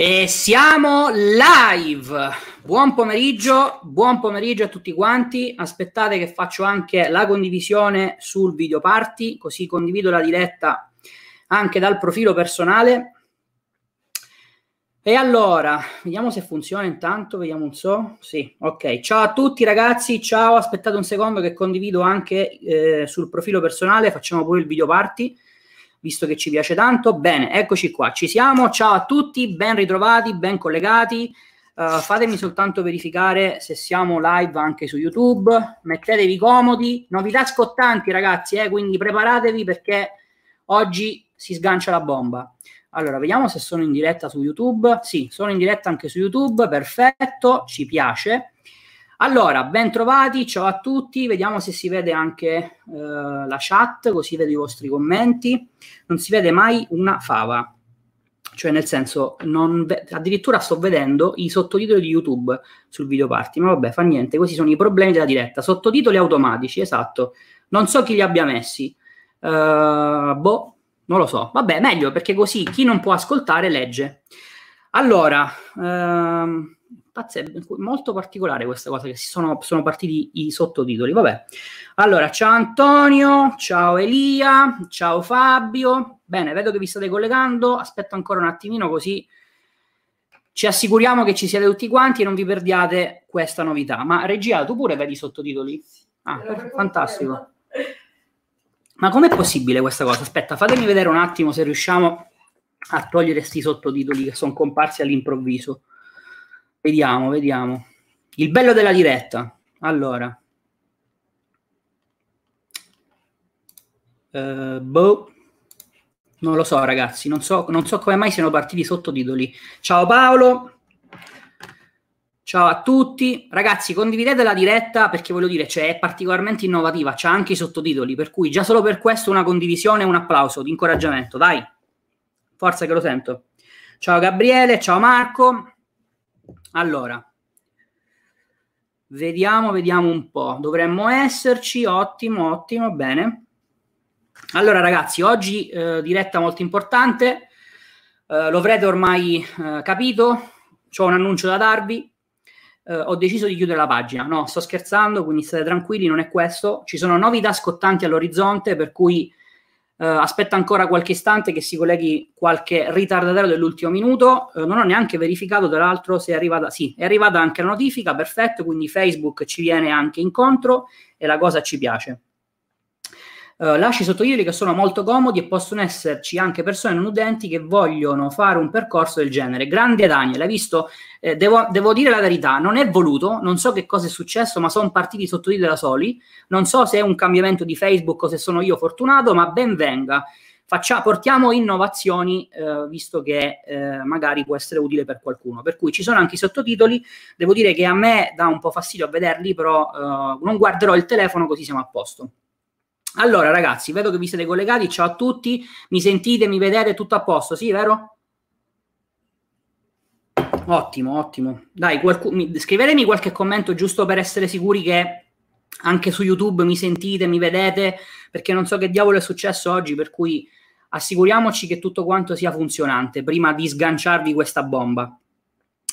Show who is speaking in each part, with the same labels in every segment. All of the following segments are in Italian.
Speaker 1: E siamo live. Buon pomeriggio, buon pomeriggio a tutti quanti. Aspettate che faccio anche la condivisione sul video party, così condivido la diretta anche dal profilo personale. E allora, vediamo se funziona intanto, vediamo un so. Sì, ok. Ciao a tutti ragazzi, ciao, aspettate un secondo che condivido anche eh, sul profilo personale, facciamo pure il video party visto che ci piace tanto. Bene, eccoci qua, ci siamo. Ciao a tutti, ben ritrovati, ben collegati. Uh, fatemi soltanto verificare se siamo live anche su YouTube. Mettetevi comodi, novità scottanti, ragazzi, eh, quindi preparatevi perché oggi si sgancia la bomba. Allora, vediamo se sono in diretta su YouTube. Sì, sono in diretta anche su YouTube, perfetto, ci piace. Allora, ben trovati, ciao a tutti, vediamo se si vede anche eh, la chat, così vedo i vostri commenti. Non si vede mai una fava, cioè nel senso, ve- addirittura sto vedendo i sottotitoli di YouTube sul video party, ma vabbè, fa niente, questi sono i problemi della diretta. Sottotitoli automatici, esatto. Non so chi li abbia messi. Uh, boh, non lo so. Vabbè, meglio perché così chi non può ascoltare legge. Allora, ehm, pazzesco, molto particolare questa cosa che sono, sono partiti i sottotitoli. Vabbè, allora ciao Antonio, ciao Elia, ciao Fabio. Bene, vedo che vi state collegando. Aspetto ancora un attimino così ci assicuriamo che ci siete tutti quanti e non vi perdiate questa novità. Ma regia, tu pure vedi i sottotitoli? Ah, fantastico. Ma com'è possibile questa cosa? Aspetta, fatemi vedere un attimo se riusciamo a togliere questi sottotitoli che sono comparsi all'improvviso. Vediamo, vediamo. Il bello della diretta. Allora. Uh, boh. Non lo so, ragazzi. Non so, non so come mai siano partiti i sottotitoli. Ciao Paolo. Ciao a tutti. Ragazzi, condividete la diretta perché voglio dire, cioè, è particolarmente innovativa. C'ha anche i sottotitoli. Per cui già solo per questo una condivisione e un applauso di incoraggiamento. Dai. Forza che lo sento. Ciao Gabriele. Ciao Marco. Allora, vediamo, vediamo un po'. Dovremmo esserci, ottimo, ottimo, bene. Allora ragazzi, oggi eh, diretta molto importante, eh, lo avrete ormai eh, capito, ho un annuncio da darvi, eh, ho deciso di chiudere la pagina, no, sto scherzando, quindi state tranquilli, non è questo, ci sono novità scottanti all'orizzonte, per cui Uh, aspetta ancora qualche istante che si colleghi qualche ritardatario dell'ultimo minuto. Uh, non ho neanche verificato, tra l'altro, se è arrivata. Sì, è arrivata anche la notifica, perfetto. Quindi Facebook ci viene anche incontro e la cosa ci piace. Uh, lasci sottotitoli che sono molto comodi e possono esserci anche persone non udenti che vogliono fare un percorso del genere. Grande Daniel, hai visto? Eh, devo, devo, dire la verità, non è voluto, non so che cosa è successo, ma sono partiti i sottotitoli da soli. Non so se è un cambiamento di Facebook o se sono io fortunato, ma ben venga. Faccia, portiamo innovazioni, eh, visto che eh, magari può essere utile per qualcuno. Per cui ci sono anche i sottotitoli. Devo dire che a me dà un po' fastidio a vederli, però eh, non guarderò il telefono così siamo a posto. Allora, ragazzi, vedo che vi siete collegati. Ciao a tutti, mi sentite, mi vedete tutto a posto, sì, vero? Ottimo, ottimo. Dai, qualcuno, scrivetemi qualche commento giusto per essere sicuri che anche su YouTube mi sentite, mi vedete, perché non so che diavolo è successo oggi, per cui assicuriamoci che tutto quanto sia funzionante prima di sganciarvi questa bomba.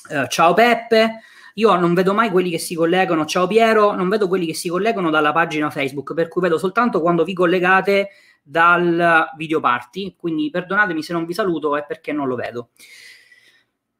Speaker 1: Uh, ciao Peppe, io non vedo mai quelli che si collegano, ciao Piero, non vedo quelli che si collegano dalla pagina Facebook, per cui vedo soltanto quando vi collegate dal video party, quindi perdonatemi se non vi saluto, è perché non lo vedo.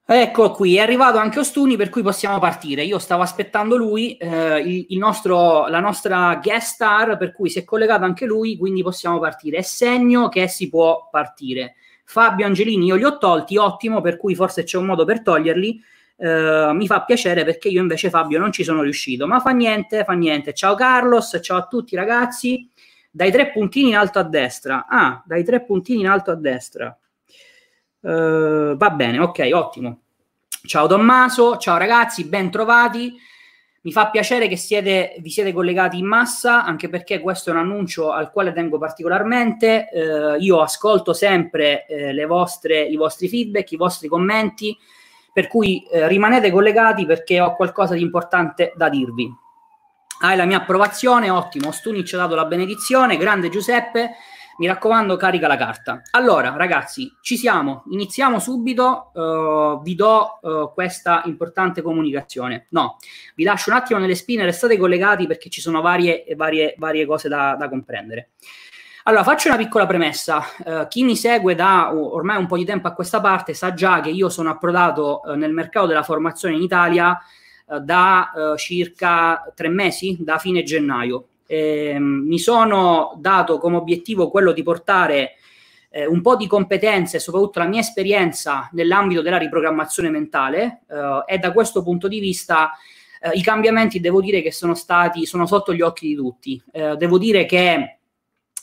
Speaker 1: Ecco qui, è arrivato anche Ostuni, per cui possiamo partire. Io stavo aspettando lui, eh, il nostro, la nostra guest star, per cui si è collegato anche lui, quindi possiamo partire. È segno che si può partire. Fabio Angelini, io li ho tolti, ottimo, per cui forse c'è un modo per toglierli. Uh, mi fa piacere perché io invece Fabio non ci sono riuscito, ma fa niente, fa niente. Ciao Carlos, ciao a tutti ragazzi. Dai tre puntini in alto a destra. Ah, dai tre puntini in alto a destra. Uh, va bene, ok, ottimo. Ciao Tommaso, ciao ragazzi, ben trovati. Mi fa piacere che siete, vi siete collegati in massa, anche perché questo è un annuncio al quale tengo particolarmente. Uh, io ascolto sempre le vostre, i vostri feedback, i vostri commenti per cui eh, rimanete collegati perché ho qualcosa di importante da dirvi. Hai la mia approvazione, ottimo, Stuni ci ha dato la benedizione, grande Giuseppe, Mi raccomando, carica la carta. Allora, ragazzi, ci siamo, iniziamo subito. Uh, vi do uh, questa importante comunicazione. No, vi lascio un attimo nelle spine, restate collegati perché ci sono varie, varie, varie cose da, da comprendere. Allora, faccio una piccola premessa. Uh, chi mi segue da ormai un po' di tempo a questa parte sa già che io sono approdato nel mercato della formazione in Italia da circa tre mesi, da fine gennaio eh, mi sono dato come obiettivo quello di portare eh, un po' di competenze e soprattutto la mia esperienza nell'ambito della riprogrammazione mentale eh, e da questo punto di vista eh, i cambiamenti devo dire che sono stati sono sotto gli occhi di tutti. Eh, devo dire che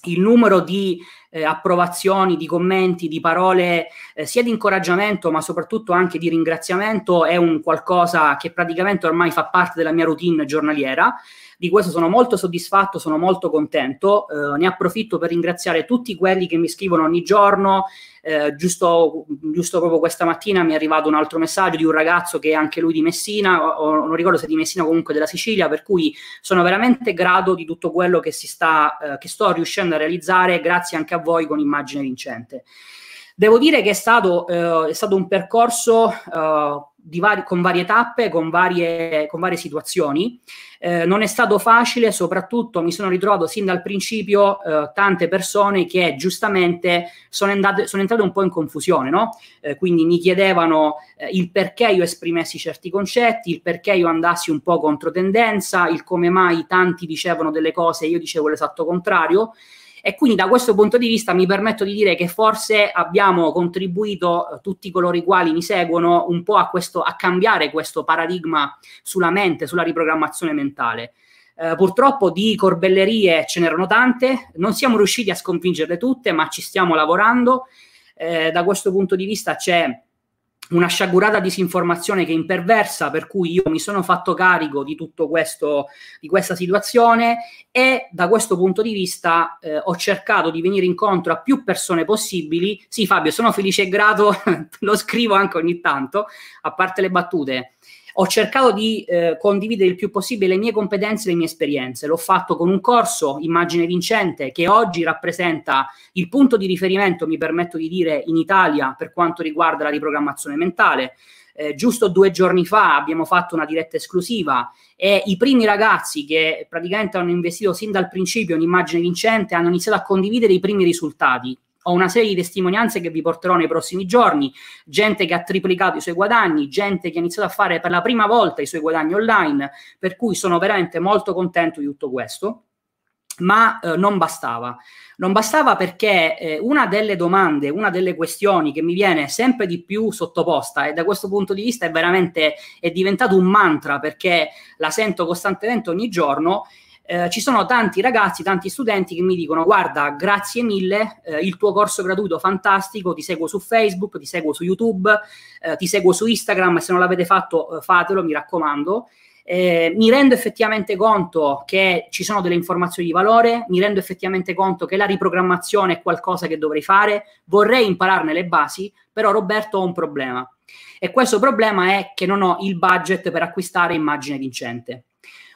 Speaker 1: il numero di eh, approvazioni, di commenti, di parole eh, sia di incoraggiamento ma soprattutto anche di ringraziamento è un qualcosa che praticamente ormai fa parte della mia routine giornaliera di questo sono molto soddisfatto, sono molto contento. Eh, ne approfitto per ringraziare tutti quelli che mi scrivono ogni giorno. Eh, giusto, giusto, proprio questa mattina mi è arrivato un altro messaggio di un ragazzo che è anche lui di Messina, o, non ricordo se di Messina o comunque della Sicilia, per cui sono veramente grato di tutto quello che, si sta, eh, che sto riuscendo a realizzare, grazie anche a voi con Immagine Vincente. Devo dire che è stato, eh, è stato un percorso eh, vari, con varie tappe, con varie, con varie situazioni. Eh, non è stato facile, soprattutto mi sono ritrovato sin dal principio eh, tante persone che giustamente sono, andate, sono entrate un po' in confusione, no? eh, quindi mi chiedevano eh, il perché io esprimessi certi concetti, il perché io andassi un po' contro tendenza, il come mai tanti dicevano delle cose e io dicevo l'esatto contrario. E quindi da questo punto di vista mi permetto di dire che forse abbiamo contribuito, eh, tutti coloro i quali mi seguono, un po' a, questo, a cambiare questo paradigma sulla mente, sulla riprogrammazione mentale. Eh, purtroppo di corbellerie ce n'erano tante, non siamo riusciti a sconfiggerle tutte, ma ci stiamo lavorando. Eh, da questo punto di vista c'è una sciagurata disinformazione che imperversa, per cui io mi sono fatto carico di tutto questo, di questa situazione e da questo punto di vista eh, ho cercato di venire incontro a più persone possibili. Sì, Fabio, sono felice e grato, lo scrivo anche ogni tanto, a parte le battute ho cercato di eh, condividere il più possibile le mie competenze e le mie esperienze. L'ho fatto con un corso Immagine Vincente che oggi rappresenta il punto di riferimento, mi permetto di dire, in Italia per quanto riguarda la riprogrammazione mentale. Eh, giusto due giorni fa abbiamo fatto una diretta esclusiva e i primi ragazzi che praticamente hanno investito sin dal principio in immagine vincente hanno iniziato a condividere i primi risultati ho una serie di testimonianze che vi porterò nei prossimi giorni, gente che ha triplicato i suoi guadagni, gente che ha iniziato a fare per la prima volta i suoi guadagni online, per cui sono veramente molto contento di tutto questo. Ma eh, non bastava. Non bastava perché eh, una delle domande, una delle questioni che mi viene sempre di più sottoposta e da questo punto di vista è veramente è diventato un mantra perché la sento costantemente ogni giorno eh, ci sono tanti ragazzi, tanti studenti che mi dicono guarda, grazie mille, eh, il tuo corso gratuito fantastico, ti seguo su Facebook, ti seguo su YouTube, eh, ti seguo su Instagram, se non l'avete fatto eh, fatelo, mi raccomando. Eh, mi rendo effettivamente conto che ci sono delle informazioni di valore, mi rendo effettivamente conto che la riprogrammazione è qualcosa che dovrei fare, vorrei impararne le basi, però Roberto ho un problema. E questo problema è che non ho il budget per acquistare immagine vincente.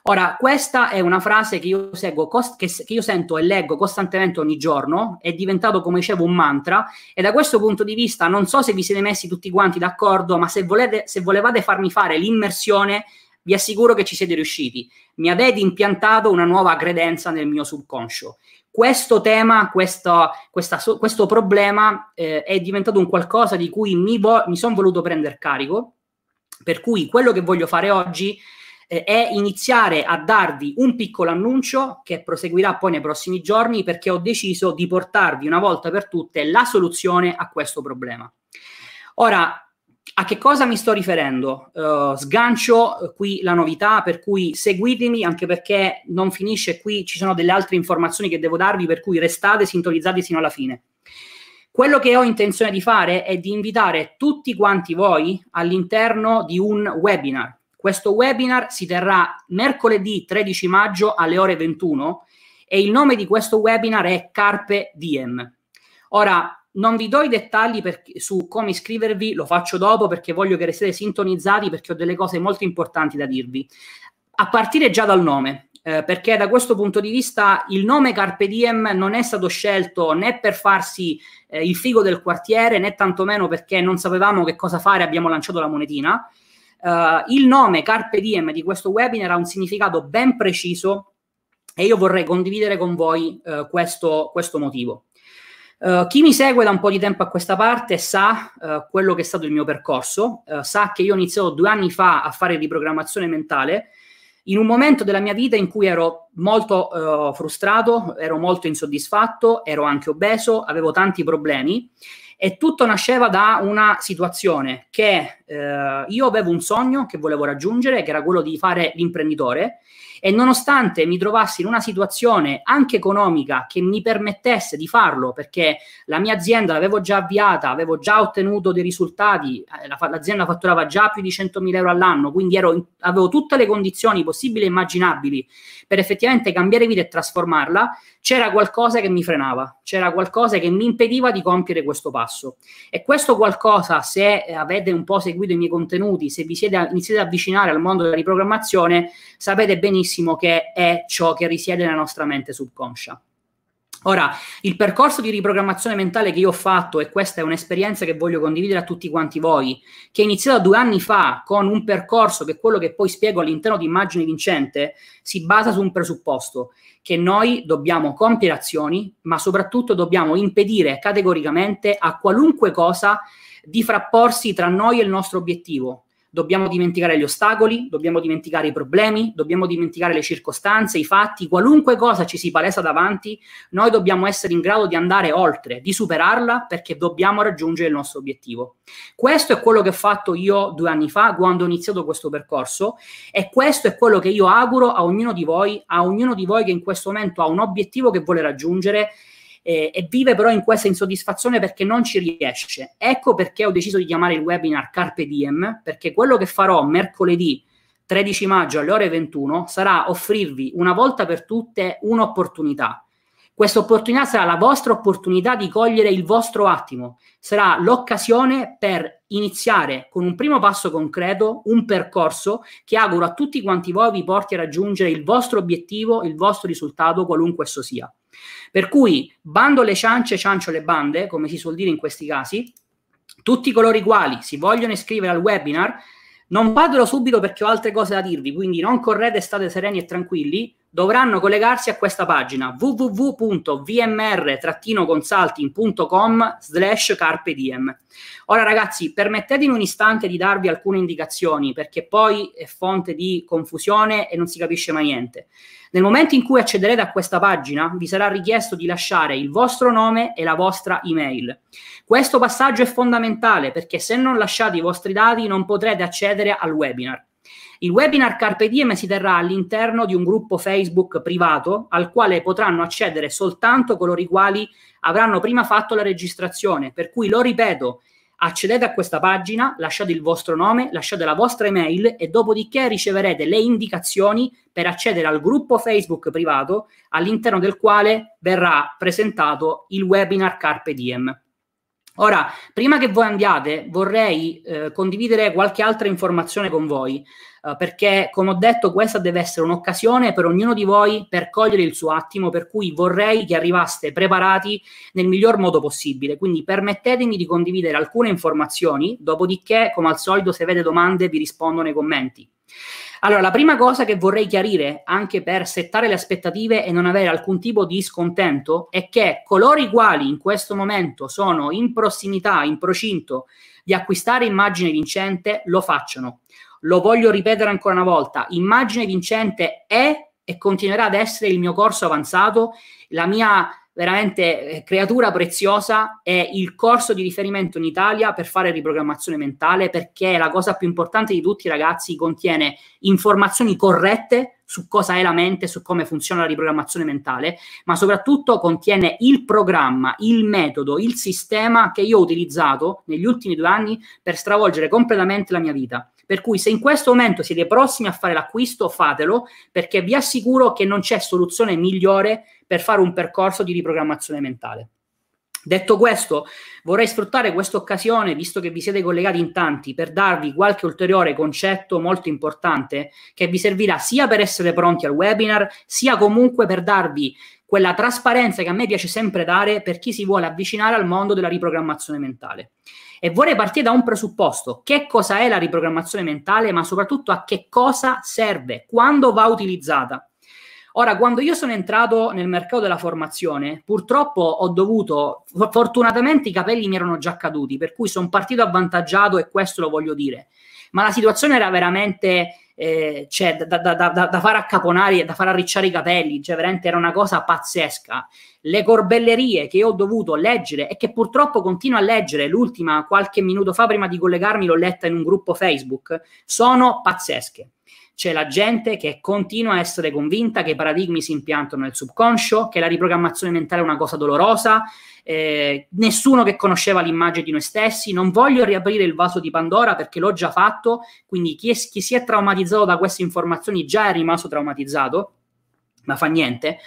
Speaker 1: Ora, questa è una frase che io, seguo, che, che io sento e leggo costantemente ogni giorno, è diventato, come dicevo, un mantra e da questo punto di vista non so se vi siete messi tutti quanti d'accordo, ma se, volete, se volevate farmi fare l'immersione, vi assicuro che ci siete riusciti. Mi avete impiantato una nuova credenza nel mio subconscio. Questo tema, questo, questa, questo problema eh, è diventato un qualcosa di cui mi, vo- mi sono voluto prendere carico, per cui quello che voglio fare oggi eh, è iniziare a darvi un piccolo annuncio che proseguirà poi nei prossimi giorni perché ho deciso di portarvi una volta per tutte la soluzione a questo problema. Ora, a che cosa mi sto riferendo? Uh, sgancio uh, qui la novità, per cui seguitemi anche perché non finisce qui, ci sono delle altre informazioni che devo darvi, per cui restate sintonizzati fino alla fine. Quello che ho intenzione di fare è di invitare tutti quanti voi all'interno di un webinar. Questo webinar si terrà mercoledì 13 maggio alle ore 21 e il nome di questo webinar è Carpe Diem. Ora, non vi do i dettagli per, su come iscrivervi, lo faccio dopo perché voglio che restiate sintonizzati perché ho delle cose molto importanti da dirvi. A partire già dal nome, eh, perché da questo punto di vista il nome Carpe Diem non è stato scelto né per farsi eh, il figo del quartiere né tantomeno perché non sapevamo che cosa fare, abbiamo lanciato la monetina. Uh, il nome Carpe Diem di questo webinar ha un significato ben preciso e io vorrei condividere con voi uh, questo, questo, motivo. Uh, chi mi segue da un po' di tempo a questa parte sa quello che è stato il mio percorso, sa che io ho iniziato due anni fa a fare riprogrammazione mentale in un momento della mia vita in cui ero molto frustrato, ero molto insoddisfatto, ero anche obeso, avevo tanti problemi e tutto nasceva da una situazione che uh, io avevo un sogno che volevo raggiungere, che era quello di fare l'imprenditore e nonostante mi trovassi in una situazione anche economica che mi permettesse di farlo, perché la mia azienda l'avevo già avviata, avevo già ottenuto dei risultati, eh, la, l'azienda fatturava già più di 100.000 euro all'anno, quindi ero, avevo tutte le condizioni possibili e immaginabili per effettivamente cambiare vita e trasformarla, c'era qualcosa che mi frenava, c'era qualcosa che mi impediva di compiere questo passo. E questo qualcosa, se avete un po' seguito i miei contenuti, se vi siete iniziate ad avvicinare al mondo della riprogrammazione, sapete benissimo che è ciò che risiede nella nostra mente subconscia. Ora, il percorso di riprogrammazione mentale che io ho fatto, e questa è un'esperienza che voglio condividere a tutti quanti voi, che è iniziata due anni fa con un percorso che è quello che poi spiego all'interno di Immagine Vincente, si basa su un presupposto, che noi dobbiamo compiere azioni, ma soprattutto dobbiamo impedire categoricamente a qualunque cosa di frapporsi tra noi e il nostro obiettivo dobbiamo dimenticare gli ostacoli, dobbiamo dimenticare i problemi, dobbiamo dimenticare le circostanze, i fatti, qualunque cosa ci si palesa davanti, noi dobbiamo essere in grado di andare oltre, di superarla perché dobbiamo raggiungere il nostro obiettivo. Questo è quello che ho fatto io due anni fa quando ho iniziato questo percorso e questo è quello che io auguro a ognuno di voi, a ognuno di voi che in questo momento ha un obiettivo che vuole raggiungere eh, e vive però in questa insoddisfazione perché non ci riesce. Ecco perché ho deciso di chiamare il webinar Carpe Diem, perché quello che farò mercoledì 13 maggio alle ore 21 sarà offrirvi una volta per tutte un'opportunità. Questa opportunità sarà la vostra opportunità di cogliere il vostro attimo, sarà l'occasione per iniziare con un primo passo concreto, un percorso che auguro a tutti quanti voi vi porti a raggiungere il vostro obiettivo, il vostro risultato, qualunque esso sia. Per cui bando le ciance, ciancio le bande, come si suol dire in questi casi, tutti coloro i quali si vogliono iscrivere al webinar, non fatelo subito perché ho altre cose da dirvi, quindi non correte, state sereni e tranquilli, dovranno collegarsi a questa pagina www.vmr-consulting.com slash carpe diem. Ora ragazzi, permettetemi un istante di darvi alcune indicazioni perché poi è fonte di confusione e non si capisce mai niente. Nel momento in cui accederete a questa pagina, vi sarà richiesto di lasciare il vostro nome e la vostra email. Questo passaggio è fondamentale perché se non lasciate i vostri dati non potrete accedere al webinar. Il webinar Carpe Diem si terrà all'interno di un gruppo Facebook privato al quale potranno accedere soltanto coloro i quali avranno prima fatto la registrazione. Per cui lo ripeto, accedete a questa pagina, lasciate il vostro nome, lasciate la vostra email e dopodiché riceverete le indicazioni per accedere al gruppo Facebook privato all'interno del quale verrà presentato il webinar Carpe Diem. Ora, prima che voi andiate, vorrei eh, condividere qualche altra informazione con voi, eh, perché, come ho detto, questa deve essere un'occasione per ognuno di voi per cogliere il suo attimo, per cui vorrei che arrivaste preparati nel miglior modo possibile. Quindi permettetemi di condividere alcune informazioni, dopodiché, come al solito, se avete domande, vi rispondo nei commenti. Allora, la prima cosa che vorrei chiarire, anche per settare le aspettative e non avere alcun tipo di scontento, è che coloro i quali in questo momento sono in prossimità, in procinto di acquistare immagine vincente, lo facciano. Lo voglio ripetere ancora una volta, immagine vincente è e continuerà ad essere il mio corso avanzato, la mia veramente eh, creatura preziosa è il corso di riferimento in Italia per fare riprogrammazione mentale perché la cosa più importante di tutti ragazzi contiene informazioni corrette su cosa è la mente, su come funziona la riprogrammazione mentale, ma soprattutto contiene il programma, il metodo, il sistema che io ho utilizzato negli ultimi due anni per stravolgere completamente la mia vita. Per cui se in questo momento siete prossimi a fare l'acquisto, fatelo, perché vi assicuro che non c'è soluzione migliore per fare un percorso di riprogrammazione mentale. Detto questo, vorrei sfruttare questa occasione, visto che vi siete collegati in tanti, per darvi qualche ulteriore concetto molto importante che vi servirà sia per essere pronti al webinar, sia comunque per darvi quella trasparenza che a me piace sempre dare per chi si vuole avvicinare al mondo della riprogrammazione mentale. E vorrei partire da un presupposto, che cosa è la riprogrammazione mentale, ma soprattutto a che cosa serve, quando va utilizzata. Ora, quando io sono entrato nel mercato della formazione, purtroppo ho dovuto, fortunatamente i capelli mi erano già caduti, per cui sono partito avvantaggiato e questo lo voglio dire. Ma la situazione era veramente eh, cioè, da, da, da, da, far accaponare, da far arricciare i capelli, cioè veramente era una cosa pazzesca. Le corbellerie che ho dovuto leggere e che purtroppo continuo a leggere, l'ultima qualche minuto fa prima di collegarmi l'ho letta in un gruppo Facebook, sono pazzesche c'è la gente che continua a essere convinta che i paradigmi si impiantano nel subconscio, che la riprogrammazione mentale è una cosa dolorosa, eh, nessuno che conosceva l'immagine di noi stessi, non voglio riaprire il vaso di Pandora perché l'ho già fatto, quindi chi, è, chi si è traumatizzato da queste informazioni già è rimasto traumatizzato, ma fa niente.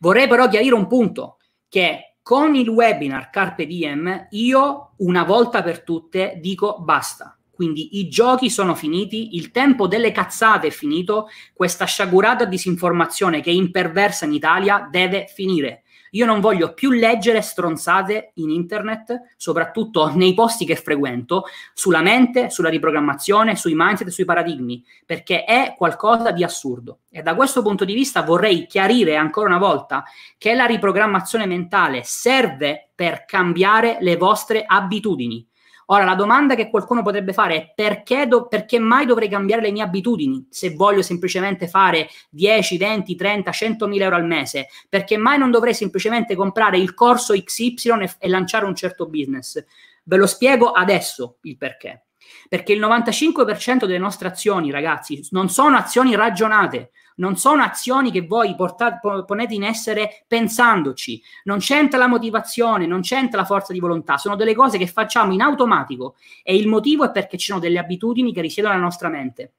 Speaker 1: Vorrei però chiarire un punto, che con il webinar Carpe Diem io una volta per tutte dico basta quindi i giochi sono finiti, il tempo delle cazzate è finito, questa sciagurata disinformazione che è imperversa in Italia deve finire. Io non voglio più leggere stronzate in internet, soprattutto nei posti che frequento, sulla mente, sulla riprogrammazione, sui mindset sui paradigmi, perché è qualcosa di assurdo. E da questo punto di vista vorrei chiarire ancora una volta che la riprogrammazione mentale serve per cambiare le vostre abitudini Ora, la domanda che qualcuno potrebbe fare è perché, do- perché mai dovrei cambiare le mie abitudini se voglio semplicemente fare 10, 20, 30, 100 mila euro al mese? Perché mai non dovrei semplicemente comprare il corso XY e, e lanciare un certo business? Ve lo spiego adesso il perché. Perché il 95% delle nostre azioni, ragazzi, non sono azioni ragionate, non sono azioni che voi portate, ponete in essere pensandoci, non c'entra la motivazione, non c'entra la forza di volontà, sono delle cose che facciamo in automatico e il motivo è perché ci sono delle abitudini che risiedono nella nostra mente.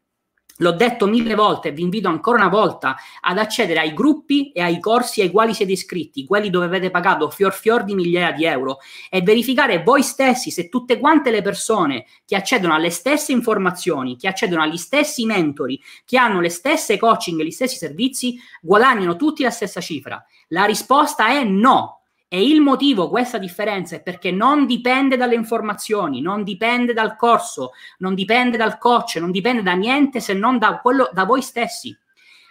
Speaker 1: L'ho detto mille volte e vi invito ancora una volta ad accedere ai gruppi e ai corsi ai quali siete iscritti, quelli dove avete pagato fior fior di migliaia di euro e verificare voi stessi se tutte quante le persone che accedono alle stesse informazioni, che accedono agli stessi mentori, che hanno le stesse coaching e gli stessi servizi, guadagnano tutti la stessa cifra. La risposta è no. E il motivo, questa differenza, è perché non dipende dalle informazioni, non dipende dal corso, non dipende dal coach, non dipende da niente se non da, quello, da voi stessi.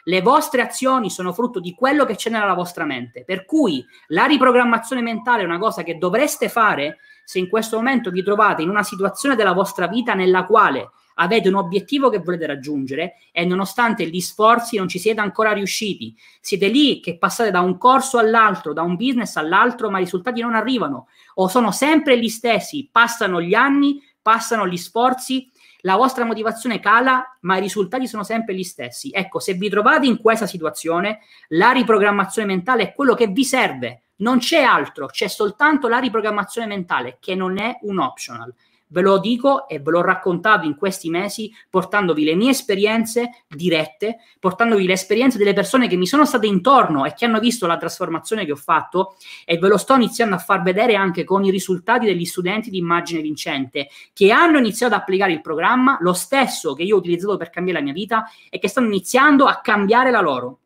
Speaker 1: Le vostre azioni sono frutto di quello che c'è nella vostra mente. Per cui la riprogrammazione mentale è una cosa che dovreste fare se in questo momento vi trovate in una situazione della vostra vita nella quale avete un obiettivo che volete raggiungere e nonostante gli sforzi non ci siete ancora riusciti. Siete lì che passate da un corso all'altro, da un business all'altro, ma i risultati non arrivano o sono sempre gli stessi, passano gli anni, passano gli sforzi, la vostra motivazione cala, ma i risultati sono sempre gli stessi. Ecco, se vi trovate in questa situazione, la riprogrammazione mentale è quello che vi serve. Non c'è altro, c'è soltanto la riprogrammazione mentale, che non è un optional. Ve lo dico e ve l'ho raccontato in questi mesi portandovi le mie esperienze dirette, portandovi le esperienze delle persone che mi sono state intorno e che hanno visto la trasformazione che ho fatto e ve lo sto iniziando a far vedere anche con i risultati degli studenti di immagine vincente che hanno iniziato ad applicare il programma, lo stesso che io ho utilizzato per cambiare la mia vita e che stanno iniziando a cambiare la loro.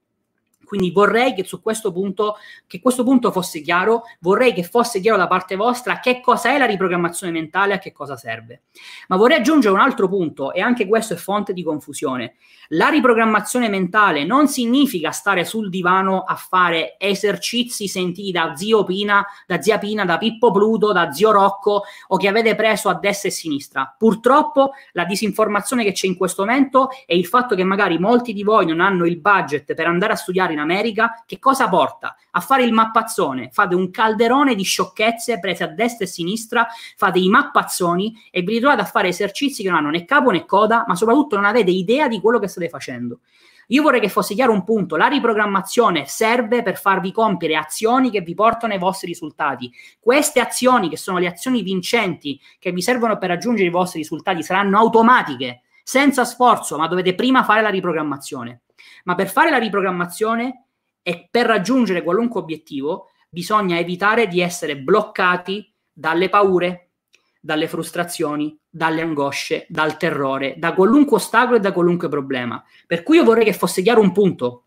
Speaker 1: Quindi vorrei che su questo punto, che questo punto fosse chiaro, vorrei che fosse chiaro da parte vostra che cosa è la riprogrammazione mentale e a che cosa serve. Ma vorrei aggiungere un altro punto, e anche questo è fonte di confusione. La riprogrammazione mentale non significa stare sul divano a fare esercizi sentiti da zio Pina, da zia Pina, da Pippo Pluto, da zio Rocco o che avete preso a destra e sinistra. Purtroppo la disinformazione che c'è in questo momento è il fatto che magari molti di voi non hanno il budget per andare a studiare in America, che cosa porta? A fare il mappazzone, fate un calderone di sciocchezze prese a destra e a sinistra, fate i mappazzoni e vi ritrovate a fare esercizi che non hanno né capo né coda, ma soprattutto non avete idea di quello che state facendo. Io vorrei che fosse chiaro un punto, la riprogrammazione serve per farvi compiere azioni che vi portano ai vostri risultati. Queste azioni, che sono le azioni vincenti, che vi servono per raggiungere i vostri risultati, saranno automatiche, senza sforzo, ma dovete prima fare la riprogrammazione. Ma per fare la riprogrammazione e per raggiungere qualunque obiettivo, bisogna evitare di essere bloccati dalle paure, dalle frustrazioni, dalle angosce, dal terrore, da qualunque ostacolo e da qualunque problema. Per cui io vorrei che fosse chiaro un punto.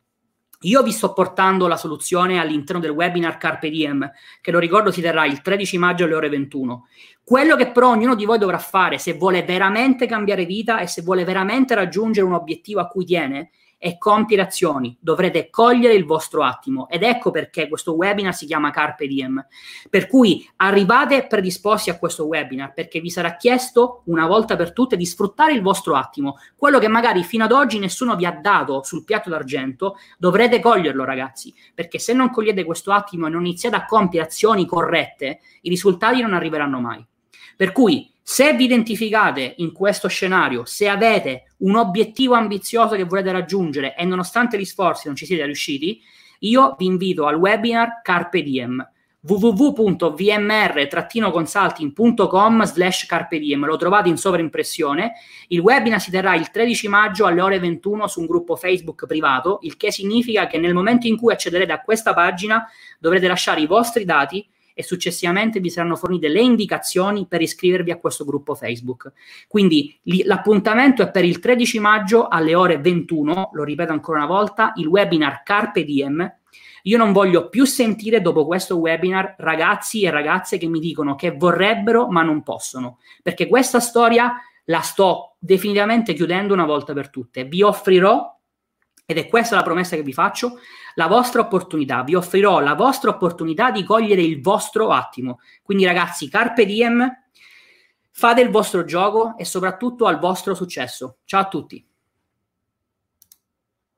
Speaker 1: Io vi sto portando la soluzione all'interno del webinar Carpe Diem, che lo ricordo si terrà il 13 maggio alle ore 21. Quello che però ognuno di voi dovrà fare se vuole veramente cambiare vita e se vuole veramente raggiungere un obiettivo a cui tiene e compiere azioni, dovrete cogliere il vostro attimo ed ecco perché questo webinar si chiama Carpe Diem. Per cui arrivate predisposti a questo webinar perché vi sarà chiesto una volta per tutte di sfruttare il vostro attimo, quello che magari fino ad oggi nessuno vi ha dato sul piatto d'argento, dovrete coglierlo ragazzi, perché se non cogliete questo attimo e non iniziate a compiere azioni corrette, i risultati non arriveranno mai. Per cui se vi identificate in questo scenario, se avete un obiettivo ambizioso che volete raggiungere e nonostante gli sforzi non ci siete riusciti, io vi invito al webinar Carpe Diem www.vmr-consulting.com slash carpe diem. Lo trovate in sovraimpressione il webinar si terrà il 13 maggio alle ore 21 su un gruppo Facebook privato il che significa che nel momento in cui accederete a questa pagina dovrete lasciare i vostri dati e successivamente vi saranno fornite le indicazioni per iscrivervi a questo gruppo Facebook. Quindi li, l'appuntamento è per il 13 maggio alle ore 21, lo ripeto ancora una volta, il webinar Carpe Diem. Io non voglio più sentire dopo questo webinar ragazzi e ragazze che mi dicono che vorrebbero ma non possono, perché questa storia la sto definitivamente chiudendo una volta per tutte. Vi offrirò ed è questa la promessa che vi faccio, la vostra opportunità. Vi offrirò la vostra opportunità di cogliere il vostro attimo. Quindi ragazzi, carpe diem, fate il vostro gioco e soprattutto al vostro successo. Ciao a tutti.